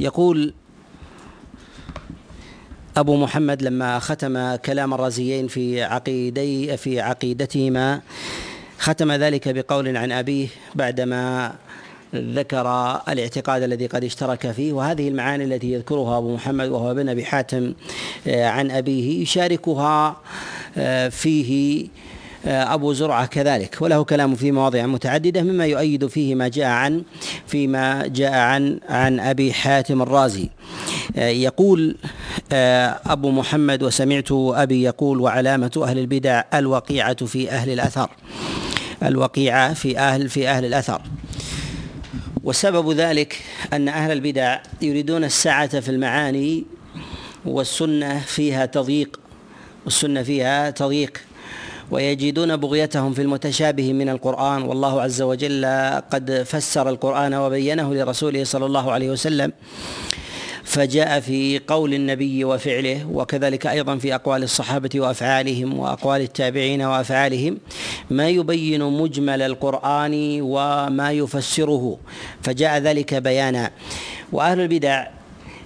يقول أبو محمد لما ختم كلام الرازيين في عقيدي في عقيدتهما ختم ذلك بقول عن أبيه بعدما ذكر الاعتقاد الذي قد اشترك فيه. وهذه المعاني التي يذكرها أبو محمد وهو ابن أبي حاتم آه، عن أبيه يشاركها آه، فيه أبو زرعة كذلك. وله كلام في مواضع متعددة مما يؤيد فيه ما جاء عن فيما جاء عن عن أبي حاتم الرازي. يقول أبو محمد وسمعت أبي يقول وعلامة أهل البدع الوقيعة في أهل الأثر. الوقيعة في أهل في أهل الأثر. وسبب ذلك أن أهل البدع يريدون السعة في المعاني والسنة فيها تضييق والسنة فيها تضييق. ويجدون بغيتهم في المتشابه من القرآن. والله عز وجل قد فسر القرآن وبينه لرسوله صلى الله عليه وسلم فجاء في قول النبي وفعله وكذلك أيضا في أقوال الصحابة وأفعالهم وأقوال التابعين وأفعالهم. ما يبين مجمل القرآن وما يفسره. فجاء ذلك بيانا. وأهل البدع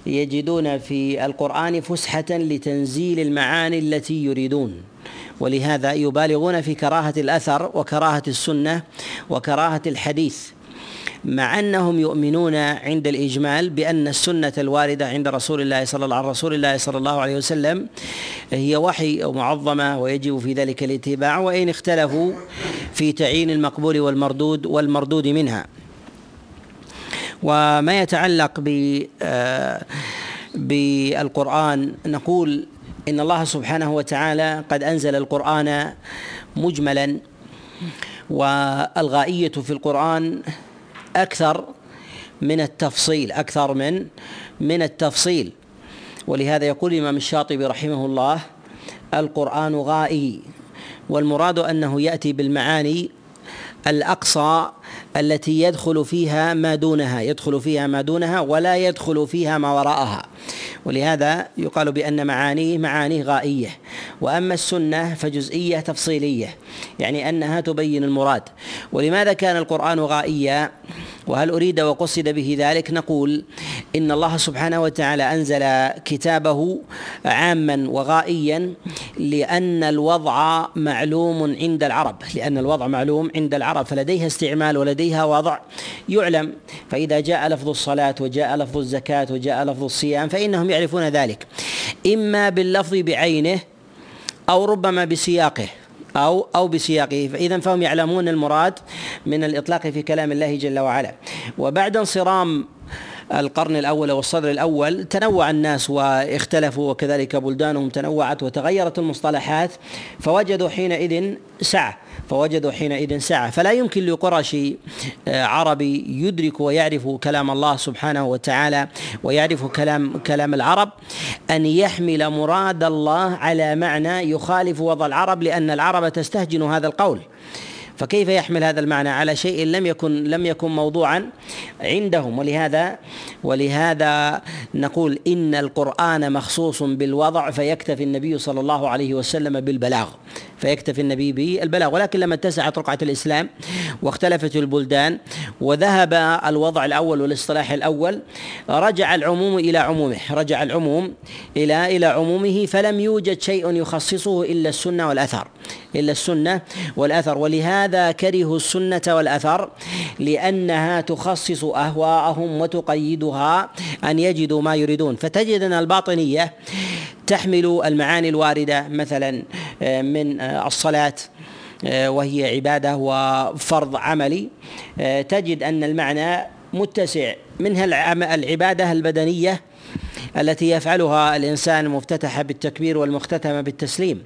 يجدون في القرآن فسحة لتنزيل المعاني التي يريدون. ولهذا يبالغون في كراهة الأثر وكراهة السنة وكراهة الحديث مع أنهم يؤمنون عند الإجمال بأن السنة الواردة عند رسول الله صلى الله عليه رسول الله صلى الله عليه وسلم هي وحي معظمة ويجب في ذلك الاتباع وإن اختلفوا في تعيين المقبول والمردود والمردود منها. وما يتعلق ب آه، بالقرآن نقول إن الله سبحانه وتعالى قد أنزل القرآن مجملا والغائية في القرآن أكثر من التفصيل أكثر من من التفصيل. ولهذا يقول الإمام الشاطبي رحمه الله القرآن غائي والمراد أنه يأتي بالمعاني الأقصى التي يدخل فيها ما دونها يدخل فيها ما دونها ولا يدخل فيها ما وراءها. ولهذا يقال بأن معانيه معانيه غائية. وأما السنة فجزئية تفصيلية يعني أنها تبين المراد. ولماذا كان القرآن غائيا وهل أريد وقصد به ذلك؟ نقول إن الله سبحانه وتعالى أنزل كتابه عاما وغائيا لأن الوضع معلوم عند العرب. لأن الوضع معلوم عند العرب فلديها استعمال ولديها وضع. يعلم. فإذا جاء لفظ الصلاة وجاء لفظ الزكاة وجاء لفظ الصيام فإنهم يعرفون ذلك. إما باللفظ بعينه أو ربما بسياقه أو أو بسياقه. فإذا فهم يعلمون المراد من الإطلاق في كلام الله جل وعلا. وبعد انصرام القرن الأول والصدر الأول تنوع الناس واختلفوا وكذلك بلدانهم تنوعت وتغيرت المصطلحات فوجدوا حينئذ سعة فوجدوا حينئذ سعة. فلا يمكن لقرشي آه، عربي يدرك ويعرف كلام الله سبحانه وتعالى ويعرف كلام كلام العرب أن يحمل مراد الله على معنى يخالف وضع العرب لأن العرب تستهجن هذا القول. فكيف يحمل هذا المعنى على شيء لم يكن لم يكن موضوعا عندهم؟ ولهذا ولهذا نقول إن القرآن مخصوص بالوضع فيكتفي النبي صلى الله عليه وسلم بالبلاغ. فيكتفي النبي بالبلاغ ولكن لما اتسعت رقعة الإسلام واختلفت البلدان وذهب الوضع الأول والاصطلاح الأول رجع العموم إلى عمومه رجع العموم إلى إلى عمومه فلم يوجد شيء يخصصه إلا السنة والأثر إلا السنة والأثر. ولهذا كرهوا السنة والأثر لأنها تخصص أهواءهم وتقيدها أن يجدوا ما يريدون. فتجد أن الباطنية تحمل المعاني الواردة مثلا آه، من آه، الصلاة آه، وهي عبادة وفرض عملي. تجد أن المعنى متسع. منها العبادة البدنية التي يفعلها الإنسان المفتتحه بالتكبير والمختتمه بالتسليم.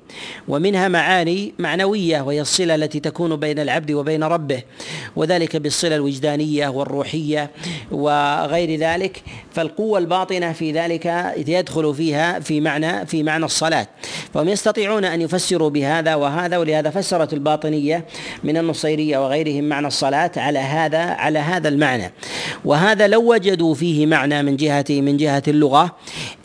ومنها معاني معنوية وهي الصلة التي تكون بين العبد وبين ربه وذلك بالصلة الوجدانية والروحية وغير ذلك. فالقوة الباطنة في ذلك يدخل فيها في معنى في معنى الصلاة. فهم يستطيعون أن يفسروا بهذا وهذا ولهذا فسرت الباطنية من النصيرية وغيرهم معنى الصلاة على هذا على هذا المعنى. وهذا لو وجدوا فيه معنى من جهة من جهة اللغة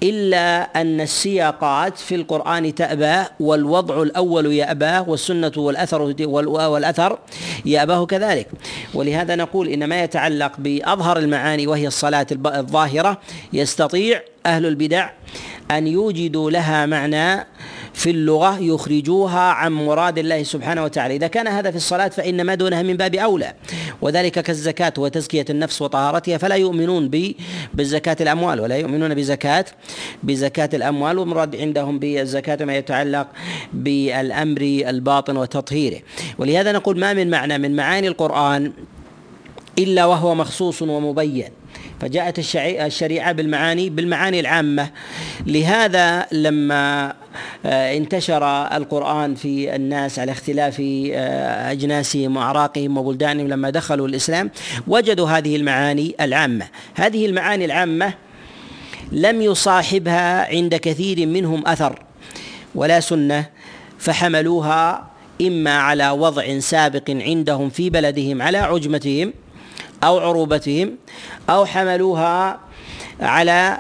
إلا أن السياقات في القرآن تأبى والوضع الأول يأباه والسنة والأثر والأثر يأباه كذلك. ولهذا نقول إن ما يتعلق بأظهر المعاني وهي الصلاة الظاهرة يستطيع أهل البدع أن يوجدوا لها معنى في اللغة يخرجوها عن مراد الله سبحانه وتعالى. إذا كان هذا في الصلاة فإن ما دونها من باب أولى. وذلك كالزكاة وتزكية النفس وطهارتها فلا يؤمنون بالزكاة الأموال ولا يؤمنون بزكاة بزكاة الأموال والمراد عندهم بالزكاة ما يتعلق بالأمر الباطن وتطهيره. ولهذا نقول ما من معنى من معاني القرآن إلا وهو مخصوص ومبين. فجاءت الشريعة بالمعاني بالمعاني العامة. لهذا لما آه، انتشر القرآن في الناس على اختلاف آه، أجناسهم وأعراقهم وبلدانهم لما دخلوا الإسلام وجدوا هذه المعاني العامة. هذه المعاني العامة لم يصاحبها عند كثير منهم أثر ولا سنة فحملوها إما على وضع سابق عندهم في بلدهم على عجمتهم أو عروبتهم أو حملوها على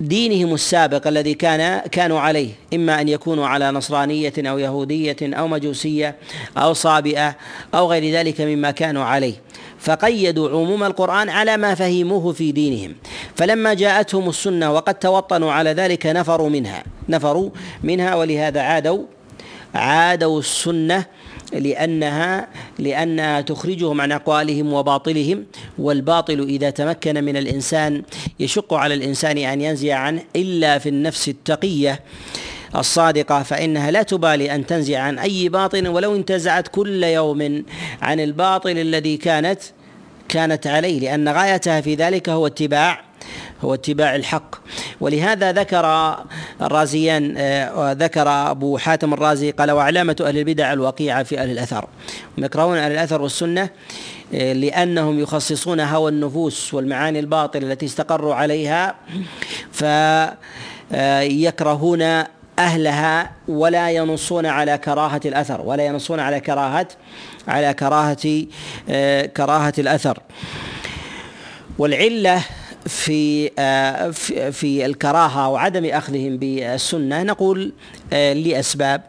دينهم السابق الذي كان كانوا عليه. إما أن يكونوا على نصرانية أو يهودية أو مجوسية أو صابئة أو غير ذلك مما كانوا عليه. فقيدوا عموم القرآن على ما فهموه في دينهم. فلما جاءتهم السنة وقد توطنوا على ذلك نفروا منها. نفروا منها ولهذا عادوا عادوا السنة لأنها لأنها تخرجهم عن أقوالهم وباطلهم والباطل إذا تمكن من الإنسان يشق على الإنسان أن ينزع عنه إلا في النفس التقية الصادقة فإنها لا تبالي أن تنزع عن أي باطل ولو انتزعت كل يوم عن الباطل الذي كانت كانت عليه لأن غايتها في ذلك هو اتباع هو اتباع الحق. ولهذا ذكر الرازيان آه، ذكر أبو حاتم الرازي قال وعلامة أهل البدع الوقيعة في أهل الأثر. يكرهون أهل الأثر والسنة آه، لأنهم يخصصون هوى النفوس والمعاني الباطلة التي استقروا عليها فيكرهون أهلها ولا ينصون على كراهة الأثر ولا ينصون على كراهة على كراهة آه، كراهة الأثر. والعلة في آه، في الكراهة وعدم أخذهم بالسنة نقول آه، لأسباب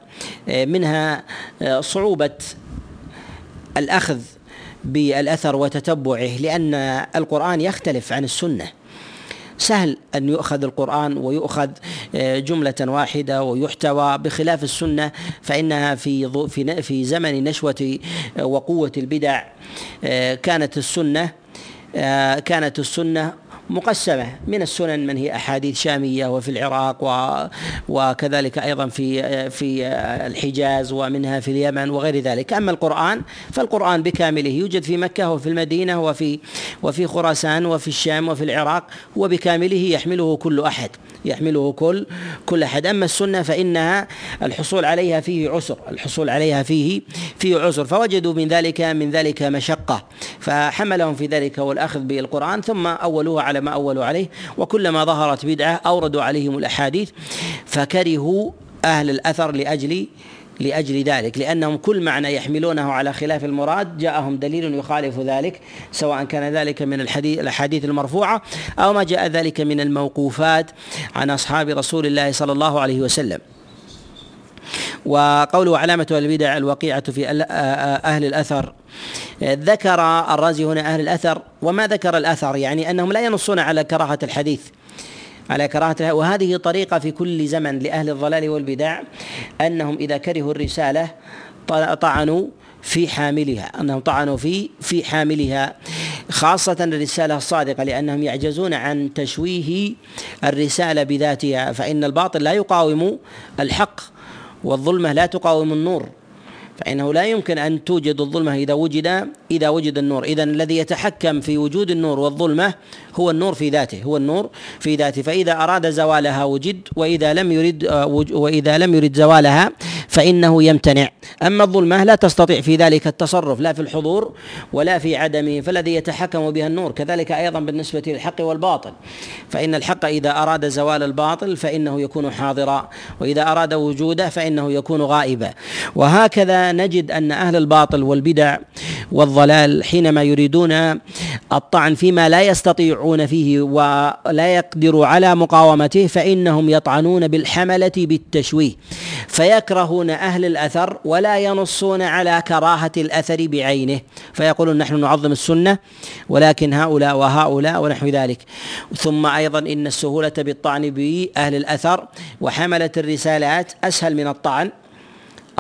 آه، منها صعوبة الأخذ بالأثر وتتبعه لأن القرآن يختلف عن السنة. سهل أن يؤخذ القرآن ويؤخذ جملة واحدة ويحتوى بخلاف السنة فإنها في في في زمن نشوة وقوة البدع كانت السنة كانت السنة مقسمة. من السنن من هي أحاديث شامية وفي العراق وكذلك أيضا في في الحجاز ومنها في اليمن وغير ذلك. أما القرآن فالقرآن بكامله يوجد في مكة وفي المدينة وفي وفي خراسان وفي الشام وفي العراق وبكامله يحمله كل أحد. يحمله كل كل أحد. أما السنة فإنها الحصول عليها فيه عسر الحصول عليها فيه فيه عسر. فوجدوا من ذلك من ذلك مشقة فحملهم في ذلك والأخذ بالقرآن ثم أولوه على ما أولوا عليه. وكلما ظهرت بدعة أوردوا عليهم الأحاديث فكرهوا أهل الأثر لأجل لأجل ذلك لأنهم كل معنى يحملونه على خلاف المراد جاءهم دليل يخالف ذلك سواء كان ذلك من الحديث الأحاديث المرفوعة أو ما جاء ذلك من الموقوفات عن أصحاب رسول الله صلى الله عليه وسلم. وقوله علامة البدع الوقيعة في أهل الأثر ذكر الرازي هنا أهل الأثر وما ذكر الأثر يعني أنهم لا ينصون على كراهة الحديث. على كراهة وهذه طريقة في كل زمن لأهل الضلال والبدع أنهم إذا كرهوا الرسالة طعنوا في حاملها أنهم طعنوا في في حاملها. خاصة الرسالة الصادقة لأنهم يعجزون عن تشويه الرسالة بذاتها. فإن الباطل لا يقاوم الحق والظلمة لا تقاوم النور. فإنه لا يمكن أن توجد الظلمة إذا وجد إذا وجد النور. إذا الذي يتحكم في وجود النور والظلمة هو النور في ذاته هو النور في ذاته. فإذا أراد زوالها وجد وإذا لم يرد وإذا لم يرد زوالها فإنه يمتنع. أما الظلمة لا تستطيع في ذلك التصرف لا في الحضور ولا في عدمه فالذي يتحكم بها النور كذلك أيضا بالنسبة للحق والباطل. فإن الحق إذا أراد زوال الباطل فإنه يكون حاضرا وإذا أراد وجوده فإنه يكون غائبا. وهكذا نجد أن أهل الباطل والبدع والضلال حينما يريدون الطعن فيما لا يستطيعون فيه ولا يقدر على مقاومته فإنهم يطعنون بالحملة بالتشويه فيكرهون أهل الأثر ولا ينصون على كراهة الأثر بعينه. فيقولون نحن نعظم السنة ولكن هؤلاء وهؤلاء ونحو ذلك. ثم أيضا إن السهولة بالطعن بأهل الأثر وحملة الرسالات أسهل من الطعن.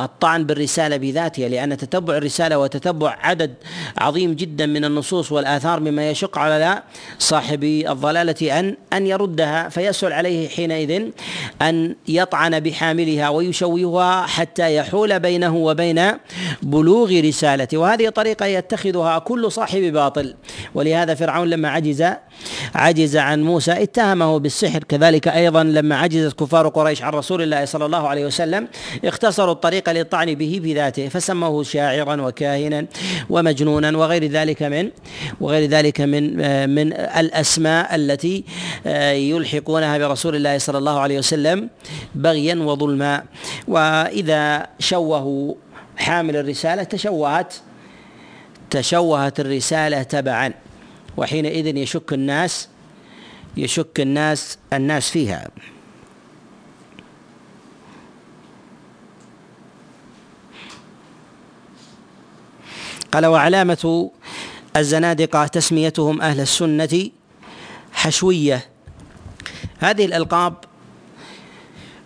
الطعن بالرسالة بذاتها لأن تتبع الرسالة وتتبع عدد عظيم جدا من النصوص والآثار مما يشق على صاحب الضلالة أن أن يردها فيسهل عليه حينئذ أن يطعن بحاملها ويشوهها حتى يحول بينه وبين بلوغ رسالته. وهذه طريقة يتخذها كل صاحب باطل. ولهذا فرعون لما عجز عجز عن موسى اتهمه بالسحر. كذلك أيضا لما عجزت كفار قريش عن رسول الله صلى الله عليه وسلم اختصروا الطريق للطعن به بذاته فسموه شاعرا وكاهنا ومجنونا وغير ذلك من وغير ذلك من من الأسماء التي يلحقونها برسول الله صلى الله عليه وسلم بغيا وظلما. وإذا شوهوا حامل الرسالة تشوهت تشوهت الرسالة تبعا. وحينئذ يشك الناس يشك الناس الناس فيها. قال وعلامة الزنادقة تسميتهم أهل السنة حشوية. هذه الألقاب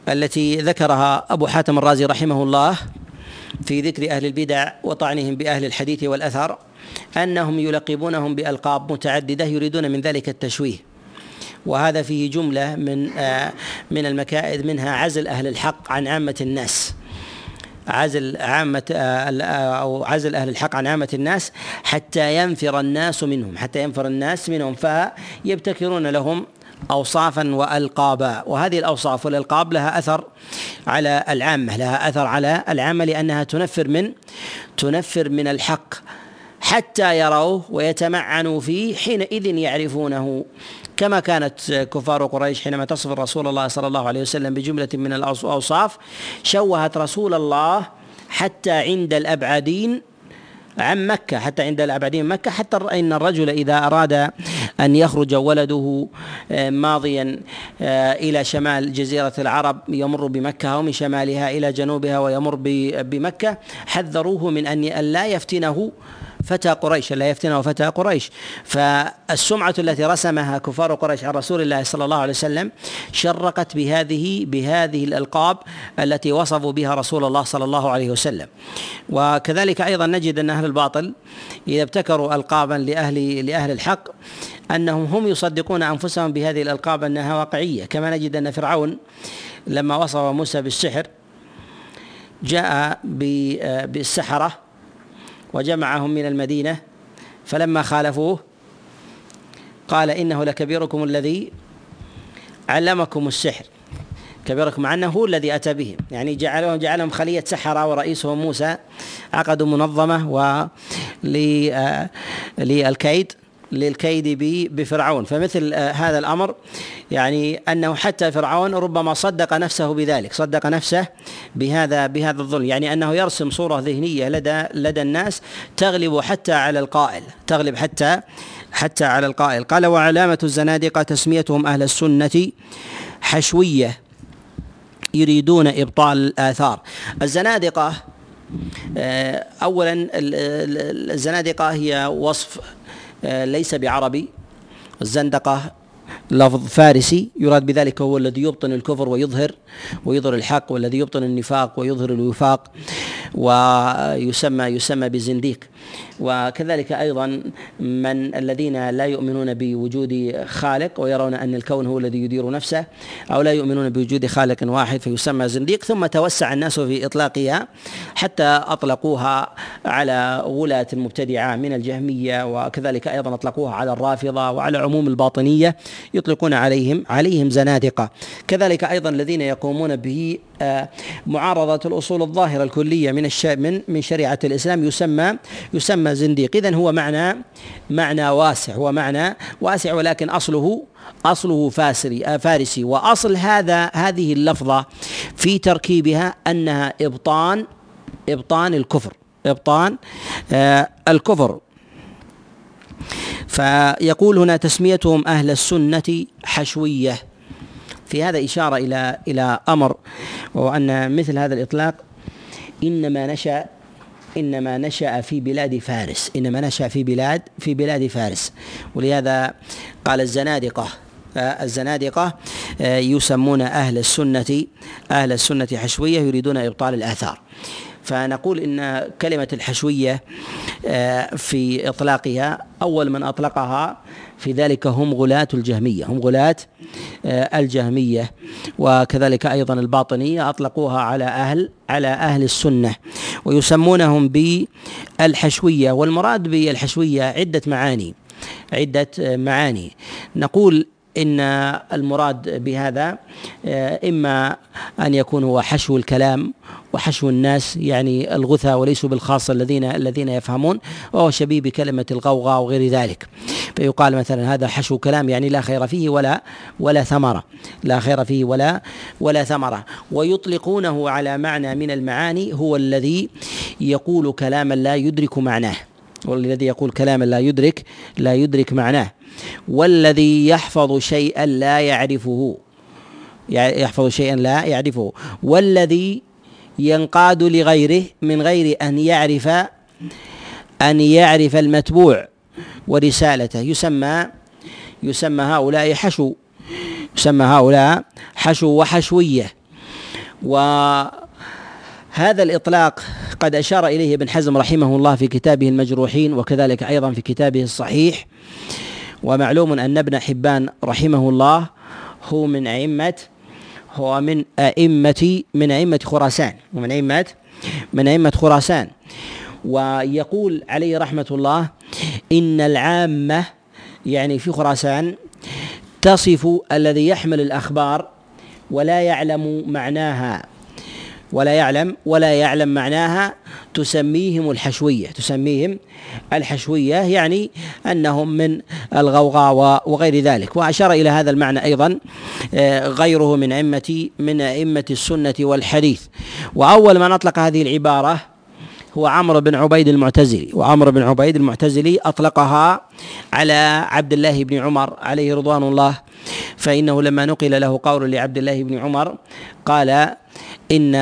التي ذكرها أبو حاتم الرازي رحمه الله في ذكر أهل البدع وطعنهم بأهل الحديث والأثر أنهم يلقبونهم بألقاب متعددة يريدون من ذلك التشويه. وهذا فيه جملة من آه، من المكائد منها عزل أهل الحق عن عامة الناس. عزل عامة أو عزل أهل الحق عن عامة الناس حتى ينفر الناس منهم حتى ينفر الناس منهم فيبتكرون لهم أوصافا وألقابا. وهذه الأوصاف والألقاب لها أثر على العامة لها أثر على العامة لأنها تنفر من تنفر من الحق. حتى يروه ويتمعنوا فيه حينئذ يعرفونه. كما كانت كفار قريش حينما تصف رسول الله صلى الله عليه وسلم بجملة من الأوصاف شوهت رسول الله حتى عند الأبعدين عن مكة حتى عند الأبعدين مكة حتى إن الرجل إذا أراد أن يخرج ولده آه، ماضيا آه، إلى شمال جزيرة العرب يمر بمكة أو من شمالها إلى جنوبها ويمر بمكة حذروه من أن لا يفتنه فتى قريش لا يفتنه فتى قريش. فالسمعة التي رسمها كفار قريش عن رسول الله صلى الله عليه وسلم شرقت بهذه بهذه الألقاب التي وصفوا بها رسول الله صلى الله عليه وسلم. وكذلك أيضا نجد أن أهل الباطل إذا ابتكروا ألقابا لأهل لأهل الحق أنهم هم يصدقون أنفسهم بهذه الألقاب أنها واقعية. كما نجد أن فرعون لما وصف موسى بالسحر جاء بالسحرة وجمعهم من المدينة فلما خالفوه قال إنه لكبيركم الذي علمكم السحر. كبيركم مع أنه هو الذي أتى بهم يعني جعلهم جعلهم خلية سحرة ورئيسهم موسى عقدوا منظمة و للكيد. للكيد بفرعون. فمثل آه، هذا الأمر يعني أنه حتى فرعون ربما صدق نفسه بذلك صدق نفسه بهذا بهذا الظلم. يعني أنه يرسم صورة ذهنية لدى لدى الناس تغلب حتى على القائل تغلب حتى حتى على القائل. قال وعلامة الزنادقة تسميتهم أهل السنة حشوية يريدون إبطال الآثار. الزنادقة آه، أولا الزنادقة هي وصف ليس بعربي. الزندقة لفظ فارسي يراد بذلك هو الذي يبطن الكفر ويظهر ويظهر الحق والذي يبطن النفاق ويظهر الوفاق. ويسمى يسمى بزنديق. وكذلك أيضا من الذين لا يؤمنون بوجود خالق ويرون أن الكون هو الذي يدير نفسه أو لا يؤمنون بوجود خالق واحد فيسمى زنديق ثم توسع الناس في إطلاقها حتى أطلقوها على غلاة المبتدعه من الجهمية وكذلك أيضا أطلقوها على الرافضة وعلى عموم الباطنية يطلقون عليهم عليهم زنادقة. كذلك أيضا الذين يقومون به آه، معارضة الأصول الظاهرة الكلية من من من شريعة الإسلام يسمى يسمى زنديق إذن هو معنى معنى واسع هو معنى واسع ولكن أصله أصله فاسري آه، فارسي. وأصل هذا هذه اللفظة في تركيبها أنها إبطان إبطان الكفر إبطان آه، الكفر. فيقول هنا تسميتهم أهل السنة حشوية. في هذا إشارة إلى إلى أمر وهو أن مثل هذا الإطلاق إنما نشأ إنما نشأ في بلاد فارس. إنما نشأ في بلاد في بلاد فارس. ولهذا قال الزنادقة الزنادقة يسمون أهل السنة أهل السنة حشوية يريدون إبطال الآثار. فنقول إن كلمة الحشوية في إطلاقها أول من أطلقها في ذلك هم غلاة الجهمية. هم غلاة آه، الجهمية. وكذلك أيضا الباطنية أطلقوها على أهل على أهل السنة ويسمونهم بالحشوية. والمراد بالحشوية عدة معاني عدة معاني. نقول إن المراد بهذا آه، إما أن يكون هو حشو الكلام وحشو الناس يعني الغثى وليسوا بالخاصة الذين الذين يفهمون وهو شبيه بكلمة الغوغاء وغير ذلك. فيقال مثلا هذا حشو كلام يعني لا خير فيه ولا ولا ثمرة. لا خير فيه ولا ولا ثمرة. ويطلقونه على معنى من المعاني هو الذي يقول كلاما لا يدرك معناه. والذي يقول كلاما لا يدرك لا يدرك معناه. والذي يحفظ شيئا لا يعرفه. يحفظ شيئا لا يعرفه. والذي ينقاد لغيره من غير أن يعرف أن يعرف المتبوع ورسالته. يسمى يسمى هؤلاء حشو. يسمى هؤلاء حشو وحشوية. وهذا الإطلاق قد أشار إليه ابن حزم رحمه الله في كتابه المجروحين وكذلك أيضا في كتابه الصحيح. ومعلوم أن ابن حبان رحمه الله هو من أئمة هو من أئمة من أئمة خراسان. ومن أئمة من أئمة خراسان. ويقول عليه رحمة الله إن العامة يعني في خراسان تصف الذي يحمل الأخبار ولا يعلم معناها. ولا يعلم ولا يعلم معناها تسميهم الحشوية تسميهم الحشوية يعني أنهم من الغوغاء وغير ذلك. وأشار إلى هذا المعنى أيضا آه، غيره من أئمة من أئمة السنة والحديث. وأول من أطلق هذه العبارة هو عمرو بن عبيد المعتزلي. وعمرو بن عبيد المعتزلي أطلقها على عبد الله بن عمر عليه رضوان الله فإنه لما نقل له قول لعبد الله بن عمر قال إن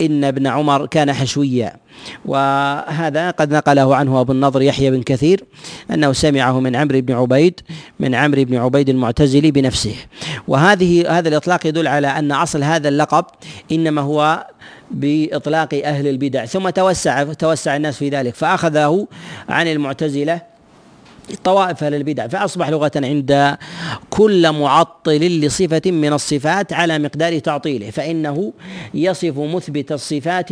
إن ابن عمر كان حشويا. وهذا قد نقله عنه أبو النضر يحيى بن كثير أنه سمعه من عمرو بن عبيد من عمرو بن عبيد المعتزلي بنفسه. وهذه هذا الإطلاق يدل على أن أصل هذا اللقب إنما هو بإطلاق أهل البدع ثم توسع توسع الناس في ذلك فأخذه عن المعتزلة طوائف أهل البدع فأصبح لغة عند كل معطل لصفة من الصفات على مقدار تعطيله فإنه يصف مثبت الصفات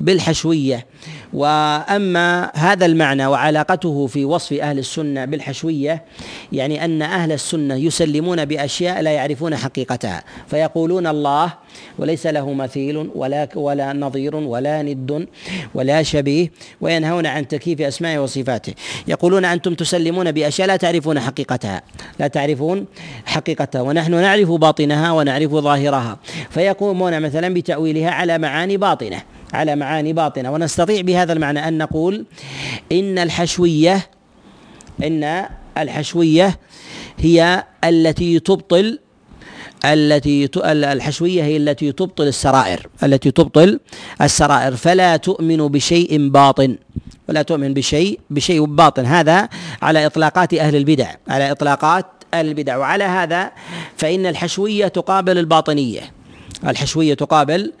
بالحشوية. وأما هذا المعنى وعلاقته في وصف أهل السنة بالحشوية يعني أن أهل السنة يسلمون بأشياء لا يعرفون حقيقتها فيقولون الله وليس له مثيل ولا ولا نظير ولا ند ولا شبيه وينهون عن تكييف أسمائه وصفاته. يقولون أنتم تسلمون بأشياء لا تعرفون حقيقتها. لا تعرفون حقيقتها. ونحن نعرف باطنها ونعرف ظاهرها. فيقومون مثلا بتأويلها على معاني باطنة. على معاني باطنة. ونستطيع بهذا المعنى أن نقول إن الحشوية إن الحشوية هي التي تبطل التي الحشوية هي التي تبطل السرائر التي تبطل السرائر. فلا تؤمن بشيء باطن. ولا تؤمن بشيء بشيء باطن. هذا على إطلاقات أهل البدع على إطلاقات أهل البدع. وعلى هذا فإن الحشوية تقابل الباطنية. الحشوية تقابل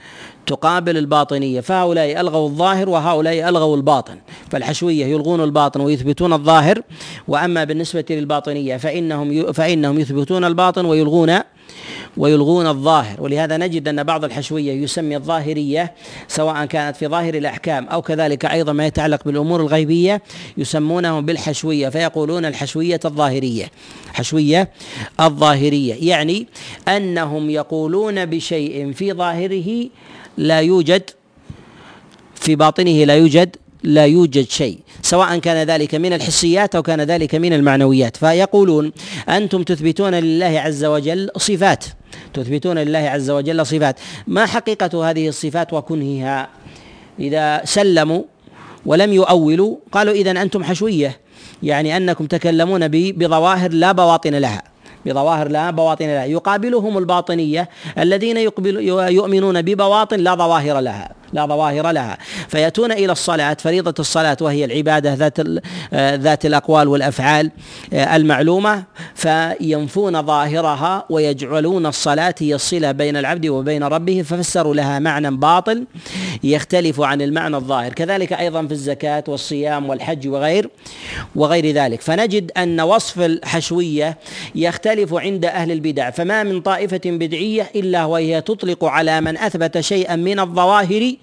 تقابل الباطنية. فهؤلاء ألغوا الظاهر وهؤلاء ألغوا الباطن. فالحشوية يلغون الباطن ويثبتون الظاهر. وأما بالنسبة للباطنية فإنهم فإنهم يثبتون الباطن ويلغون ويلغون الظاهر. ولهذا نجد أن بعض الحشوية يسمي الظاهرية سواء كانت في ظاهر الأحكام أو كذلك أيضا ما يتعلق بالأمور الغيبية يسمونهم بالحشوية. فيقولون الحشوية الظاهرية. حشوية الظاهرية. يعني أنهم يقولون بشيء في ظاهره لا يوجد في باطنه لا يوجد لا يوجد شيء سواء كان ذلك من الحسيات أو كان ذلك من المعنويات. فيقولون أنتم تثبتون لله عز وجل صفات تثبتون لله عز وجل صفات. ما حقيقة هذه الصفات وكنهها؟ إذا سلموا ولم يؤولوا قالوا اذا أنتم حشوية يعني أنكم تكلمون بظواهر لا بواطن لها. بظواهر لا بواطن لها يقابلهم الباطنية الذين يؤمنون ببواطن لا ظواهر لها. لا ظواهر لها. فيأتون إلى الصلاة فريضة الصلاة وهي العبادة ذات آه، ذات الأقوال والأفعال آه، المعلومة. فينفون ظاهرها ويجعلون الصلاة هي الصلة بين العبد وبين ربه ففسروا لها معنى باطل يختلف عن المعنى الظاهر. كذلك أيضا في الزكاة والصيام والحج وغير وغير ذلك. فنجد أن وصف الحشوية يختلف عند أهل البدع. فما من طائفة بدعية إلا وهي تطلق على من أثبت شيئا من الظواهر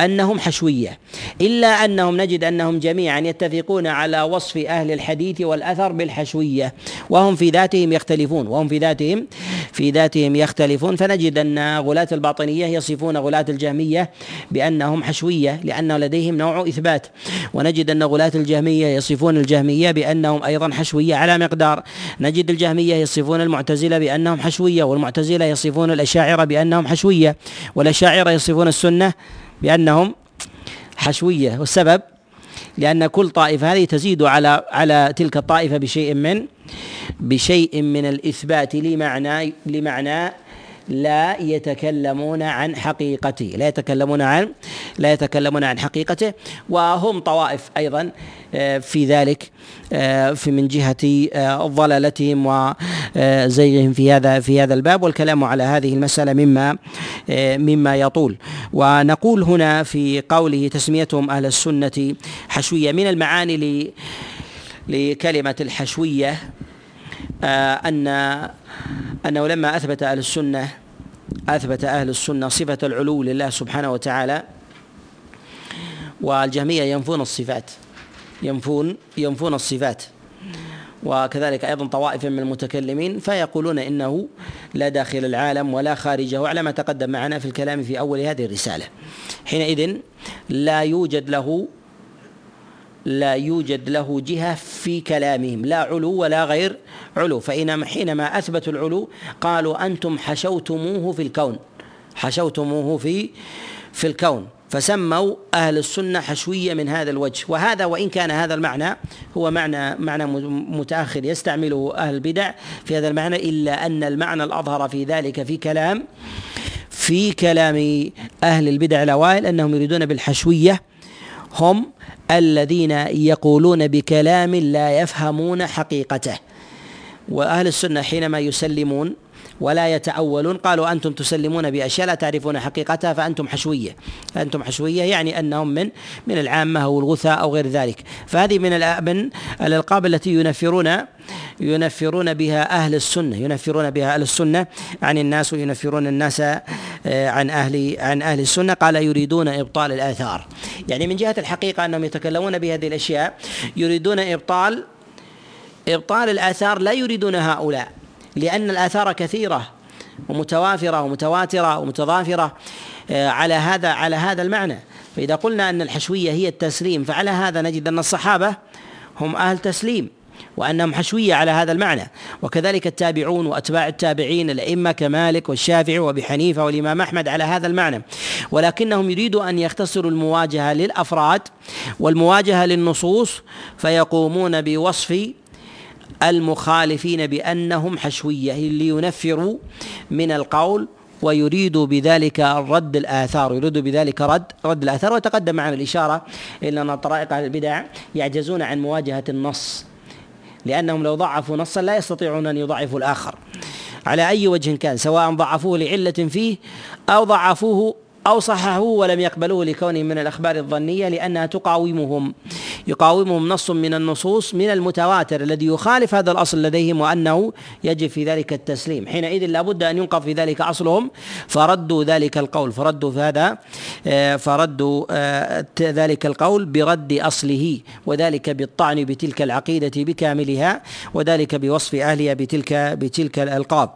أنهم حشوية. إلا أنهم نجد أنهم جميعا يتفقون على وصف أهل الحديث والأثر بالحشوية. وهم في ذاتهم يختلفون. وهم في ذاتهم في ذاتهم يختلفون. فنجد أن غلاة الباطنية يصفون غلاة الجهمية بأنهم حشوية لأن لديهم نوع إثبات. ونجد أن غلاة الجهمية يصفون الجهمية بأنهم أيضا حشوية على مقدار. نجد الجهمية يصفون المعتزلة بأنهم حشوية والمعتزلة يصفون الأشاعرة بأنهم حشوية والأشاعرة يصفون السنة بأنهم حشوية. والسبب لأن كل طائفة هذه تزيد على على تلك الطائفة بشيء من بشيء من الإثبات لمعنى لمعنى لا يتكلمون عن حقيقته لا يتكلمون عن لا يتكلمون عن حقيقته. وهم طوائف أيضا آه، في ذلك آه، في من جهة آه، ضلالتهم وزيغهم في هذا في هذا الباب والكلام على هذه المسألة مما مما يطول. ونقول هنا في قوله تسميتهم أهل السنة حشوية من المعاني لكلمة الحشوية أن أنه لما أثبت أهل السنة أثبت أهل السنة صفة العلو لله سبحانه وتعالى والجهمية ينفون الصفات. ينفون ينفون الصفات. وكذلك أيضا طوائف من المتكلمين فيقولون إنه لا داخل العالم ولا خارجه على ما تقدم معنا في الكلام في أول هذه الرسالة. حينئذ لا يوجد له لا يوجد له جهة في كلامهم لا علو ولا غير علو. فإنما حينما أثبتوا العلو قالوا أنتم حشوتموه في الكون حشوتموه في في الكون. فسموا أهل السنة حشوية من هذا الوجه. وهذا وإن كان هذا المعنى هو معنى معنى متأخر يستعمله أهل البدع في هذا المعنى إلا أن المعنى الأظهر في ذلك في كلام في كلام أهل البدع الأوائل أنهم يريدون بالحشوية. هم الذين يقولون بكلام لا يفهمون حقيقته. وأهل السنة حينما يسلمون ولا يتأولون. قالوا أنتم تسلمون بأشياء لا تعرفون حقيقتها فأنتم حشوية. فأنتم حشوية يعني أنهم من من العامة أو الغثاء أو غير ذلك. فهذه من من الألقاب التي ينفرون ينفرون بها أهل السنة ينفرون بها أهل السنة. عن الناس وينفرون الناس آه، عن أهل عن أهل السنة. قال يريدون إبطال الآثار. يعني من جهة الحقيقة أنهم يتكلمون بهذه الأشياء يريدون إبطال إبطال الآثار لا يريدون هؤلاء. لأن الآثار كثيرة ومتوافرة ومتواترة ومتضافرة آه، على هذا على هذا المعنى. فإذا قلنا أن الحشوية هي التسليم فعلى هذا نجد أن الصحابة هم أهل تسليم وأنهم حشوية على هذا المعنى. وكذلك التابعون وأتباع التابعين الأئمة كمالك والشافعي وأبي حنيفة والإمام أحمد على هذا المعنى. ولكنهم يريدوا أن يختصروا المواجهة للأفراد والمواجهة للنصوص فيقومون بوصف المخالفين بأنهم حشوية لينفروا من القول ويريد بذلك رد الآثار يريد بذلك رد رد الآثار. وتقدم معنا الإشارة إلى أن طرائق البدع يعجزون عن مواجهة النص لأنهم لو ضعفوا نصا لا يستطيعون أن يضعفوا الآخر. على أي وجه كان سواء ضعفوه لعلة فيه أو ضعفوه أو صححوه ولم يقبلوه لكونه من الأخبار الظنية لأنها تقاومهم. يقاومهم نص من النصوص من المتواتر الذي يخالف هذا الأصل لديهم وأنه يجب في ذلك التسليم. حينئذ لابد أن ينقض في ذلك أصلهم. فردوا ذلك القول فردوا في هذا آه، فردوا آه، ذلك القول برد أصله وذلك بالطعن بتلك العقيدة بكاملها وذلك بوصف أهلها بتلك بتلك الألقاب.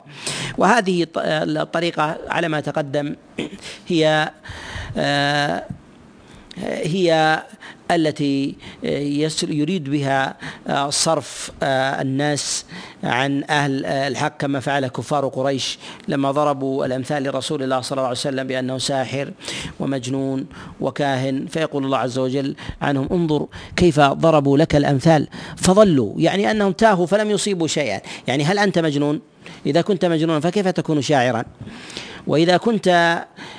وهذه الطريقة على ما تقدم هي آه، هي التي يريد بها آه، صرف آه، الناس عن أهل الحق كما فعل كفار قريش لما ضربوا الأمثال لرسول الله صلى الله عليه وسلم بأنه ساحر ومجنون وكاهن. فيقول الله عز وجل عنهم انظر كيف ضربوا لك الأمثال فضلوا يعني أنهم تاهوا فلم يصيبوا شيئا. يعني هل أنت مجنون؟ إذا كنت مجنونا فكيف تكون شاعرا؟ وإذا كنت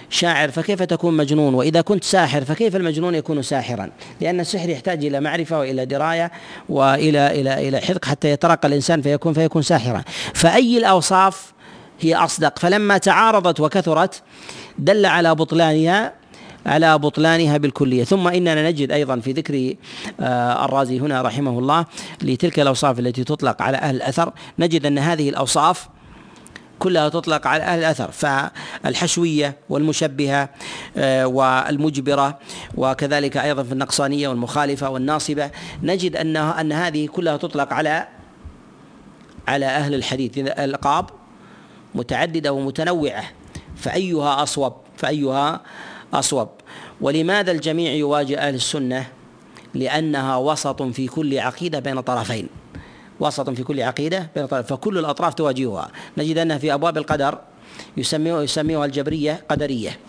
شاعر فكيف تكون مجنون؟ وإذا كنت ساحر فكيف المجنون يكون ساحرا؟ لأن السحر يحتاج إلى معرفة وإلى دراية وإلى إلى إلى حذق حتى يترقى الإنسان فيكون فيكون ساحرا. فأي الأوصاف هي أصدق؟ فلما تعارضت وكثرت دل على بطلانها على بطلانها بالكلية. ثم إننا نجد أيضا في ذكر آه، الرازي هنا رحمه الله لتلك الأوصاف التي تطلق على أهل الأثر نجد أن هذه الأوصاف كلها تطلق على أهل الأثر فالحشوية والمشبهة آه، والمجبرة وكذلك أيضا في النقصانية والمخالفة والناصبة نجد أنها أن هذه كلها تطلق على على أهل الحديث. الألقاب متعددة ومتنوعة فأيها أصوب؟ فأيها أصوب. ولماذا الجميع يواجه أهل السنة؟ لأنها وسط في كل عقيدة بين طرفين. وسط في كل عقيدة بين طرف فكل الأطراف تواجهها. نجد أنها في أبواب القدر يسميها يسميها الجبرية قدرية.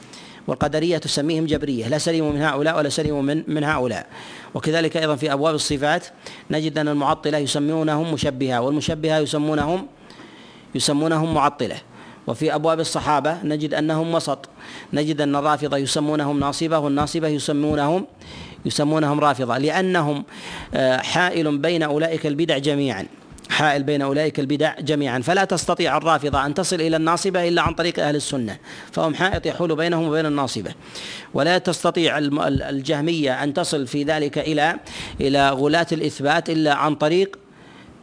والقدرية تسميهم جبرية. لا سليم من هؤلاء ولا سليم من من هؤلاء. وكذلك أيضا في أبواب الصفات نجد أن المعطلة يسمونهم مشبهة والمشبهة يسمونهم يسمونهم معطلة. وفي أبواب الصحابة نجد أنهم وسط. نجد أن الرافضة يسمونهم ناصبة والناصبة يسمونهم يسمونهم رافضة لأنهم آه، حائل بين أولئك البدع جميعا. حائل بين أولئك البدع جميعا. فلا تستطيع الرافضة أن تصل إلى الناصبة إلا عن طريق أهل السنة. فهم حائط يحول بينهم وبين الناصبة. ولا تستطيع الجهمية أن تصل في ذلك إلى إلى غلاة الإثبات إلا عن طريق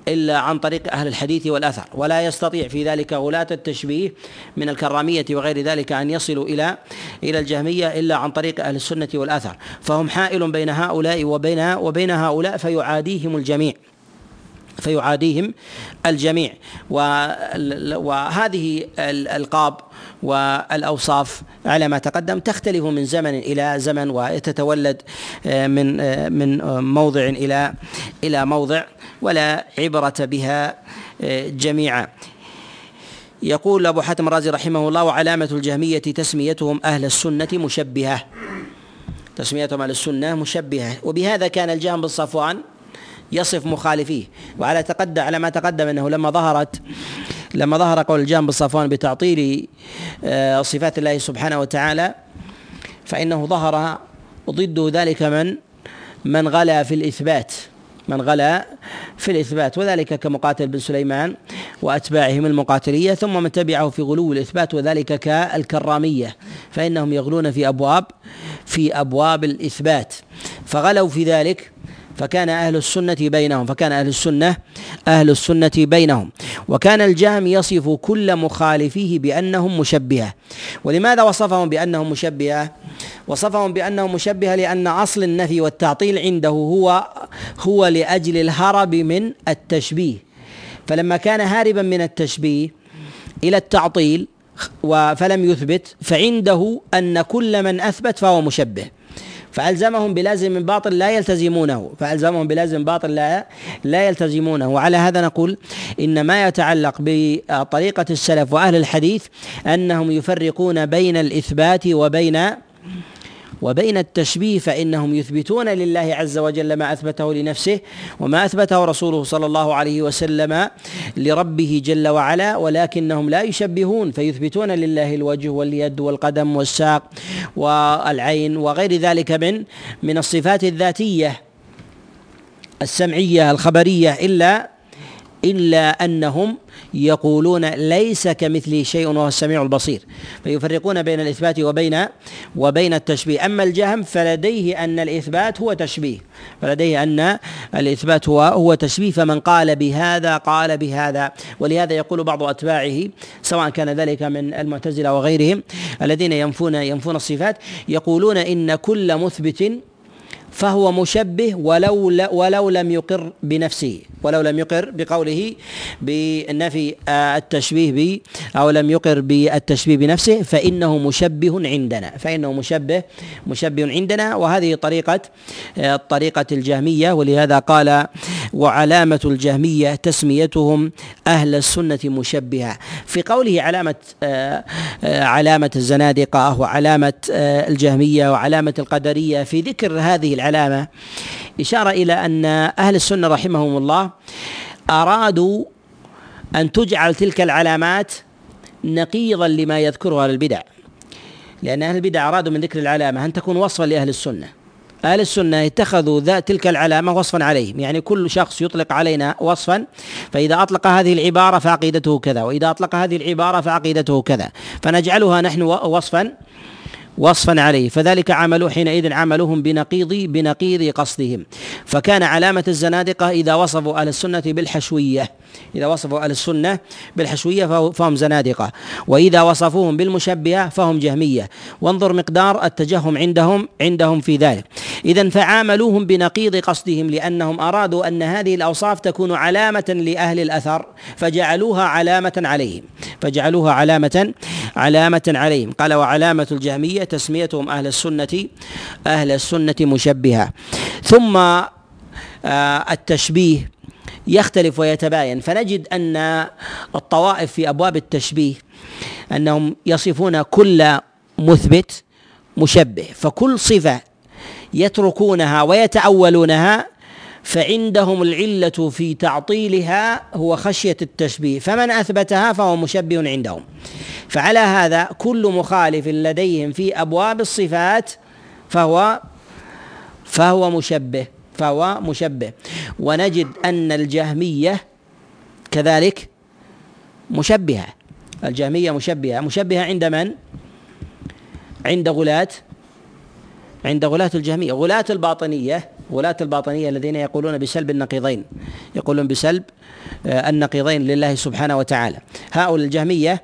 إلا عن طريق أهل الحديث والأثر ولا يستطيع في ذلك غلاة التشبيه من الكرامية وغير ذلك أن يصلوا إلى إلى الجهمية إلا عن طريق أهل السنة والأثر. فهم حائل بين هؤلاء وبين وبين هؤلاء فيعاديهم الجميع فيعاديهم الجميع. وهذه الألقاب والأوصاف على ما تقدم تختلف من زمن إلى زمن وتتولد من من موضع إلى إلى موضع. ولا عبرة بها آه، جميعا. يقول أبو حاتم الرازي رحمه الله وعلامة الجهمية تسميتهم أهل السنة مشبهة. تسميتهم أهل السنة مشبهة. وبهذا كان الجهم بن صفوان يصف مخالفيه. وعلى تقدم على ما تقدم أنه لما ظهرت لما ظهر قول الجهم بن صفوان بتعطيل آه، صفات الله سبحانه وتعالى فإنه ظهر ضد ذلك من من غلا في الإثبات. من غلا في الإثبات وذلك كمقاتل بن سليمان وأتباعهم المقاتلية ثم من تبعه في غلو الإثبات وذلك كالكرامية فإنهم يغلون في أبواب في أبواب الإثبات. فغلوا في ذلك فكان أهل السنة بينهم فكان أهل السنة أهل السنة بينهم. وكان الجهم يصف كل مخالفيه بأنهم مشبهة. ولماذا وصفهم بأنهم مشبهة؟ وصفهم بأنهم مشبهة لأن أصل النفي والتعطيل عنده هو هو لأجل الهرب من التشبيه. فلما كان هاربا من التشبيه إلى التعطيل فلم يثبت فعنده أن كل من أثبت فهو مشبه. فألزمهم بلازم باطل لا يلتزمونه فألزمهم بلازم باطل لا لا يلتزمونه. وعلى هذا نقول إن ما يتعلق بطريقة السلف وأهل الحديث أنهم يفرقون بين الإثبات وبين وبين التشبيه فإنهم يثبتون لله عز وجل ما أثبته لنفسه وما أثبته رسوله صلى الله عليه وسلم لربه جل وعلا ولكنهم لا يشبهون فيثبتون لله الوجه واليد والقدم والساق والعين وغير ذلك من من الصفات الذاتية السمعية الخبرية إلا إلا أنهم يقولون ليس كمثله شيء وهو السميع البصير فيفرقون بين الإثبات وبين وبين التشبيه. أما الجهم فلديه أن الإثبات هو تشبيه فلديه أن الإثبات هو هو تشبيه فمن قال بهذا قال بهذا. ولهذا يقول بعض أتباعه سواء كان ذلك من المعتزلة وغيرهم الذين ينفون ينفون الصفات يقولون إن كل مثبت فهو مشبه ولو ولو لم يقر بنفسه ولو لم يقر بقوله بنفي التشبيه ب أو لم يقر بالتشبيه بنفسه فإنه مشبه عندنا فإنه مشبه مشبه عندنا. وهذه طريقة طريقة الجهمية. ولهذا قال وعلامة الجهمية تسميتهم أهل السنة مشبهة. في قوله علامة علامة الزنادقة وعلامة الجهمية وعلامة القدرية في ذكر هذه العلامة. إشارة إلى أن أهل السنة رحمهم الله أرادوا أن تجعل تلك العلامات نقيضا لما يذكرها أهل البدع. لأن أهل البدع أرادوا من ذكر العلامة أن تكون وصفا لأهل السنة. أهل السنة اتخذوا ذات تلك العلامة وصفا عليهم. يعني كل شخص يطلق علينا وصفا فإذا أطلق هذه العبارة فعقيدته كذا وإذا أطلق هذه العبارة فعقيدته كذا. فنجعلها نحن وصفا. وصفا عليه. فذلك عملوا حينئذ عملهم بنقيض بنقيض قصدهم. فكان علامة الزنادقة إذا وصفوا أهل السنة بالحشوية. إذا وصفوا أهل السنة بالحشوية فهم زنادقة وإذا وصفوهم بالمشبهة فهم جهمية. وانظر مقدار التجهم عندهم عندهم في ذلك. إذا فعاملوهم بنقيض قصدهم لأنهم أرادوا أن هذه الأوصاف تكون علامة لأهل الأثر فجعلوها علامة عليهم. فجعلوها علامة علامة عليهم. قال وعلامة الجهمية تسميتهم أهل السنة أهل السنة مشبهة. ثم آه، التشبيه يختلف ويتباين. فنجد أن الطوائف في أبواب التشبيه أنهم يصفون كل مثبت مشبه فكل صفة يتركونها ويتأولونها فعندهم العلة في تعطيلها هو خشية التشبيه فمن أثبتها فهو مشبه عندهم. فعلى هذا كل مخالف لديهم في أبواب الصفات فهو فهو مشبه. فهو مشبه. ونجد أن الجهمية كذلك مشبهة. الجهمية مشبهة. مشبهة عند من؟ عند غلاة. عند غلاة الجهمية. غلاة الباطنية. غلاة الباطنية الذين يقولون بسلب النقيضين. يقولون بسلب آه، النقيضين لله سبحانه وتعالى. هؤلاء الجهمية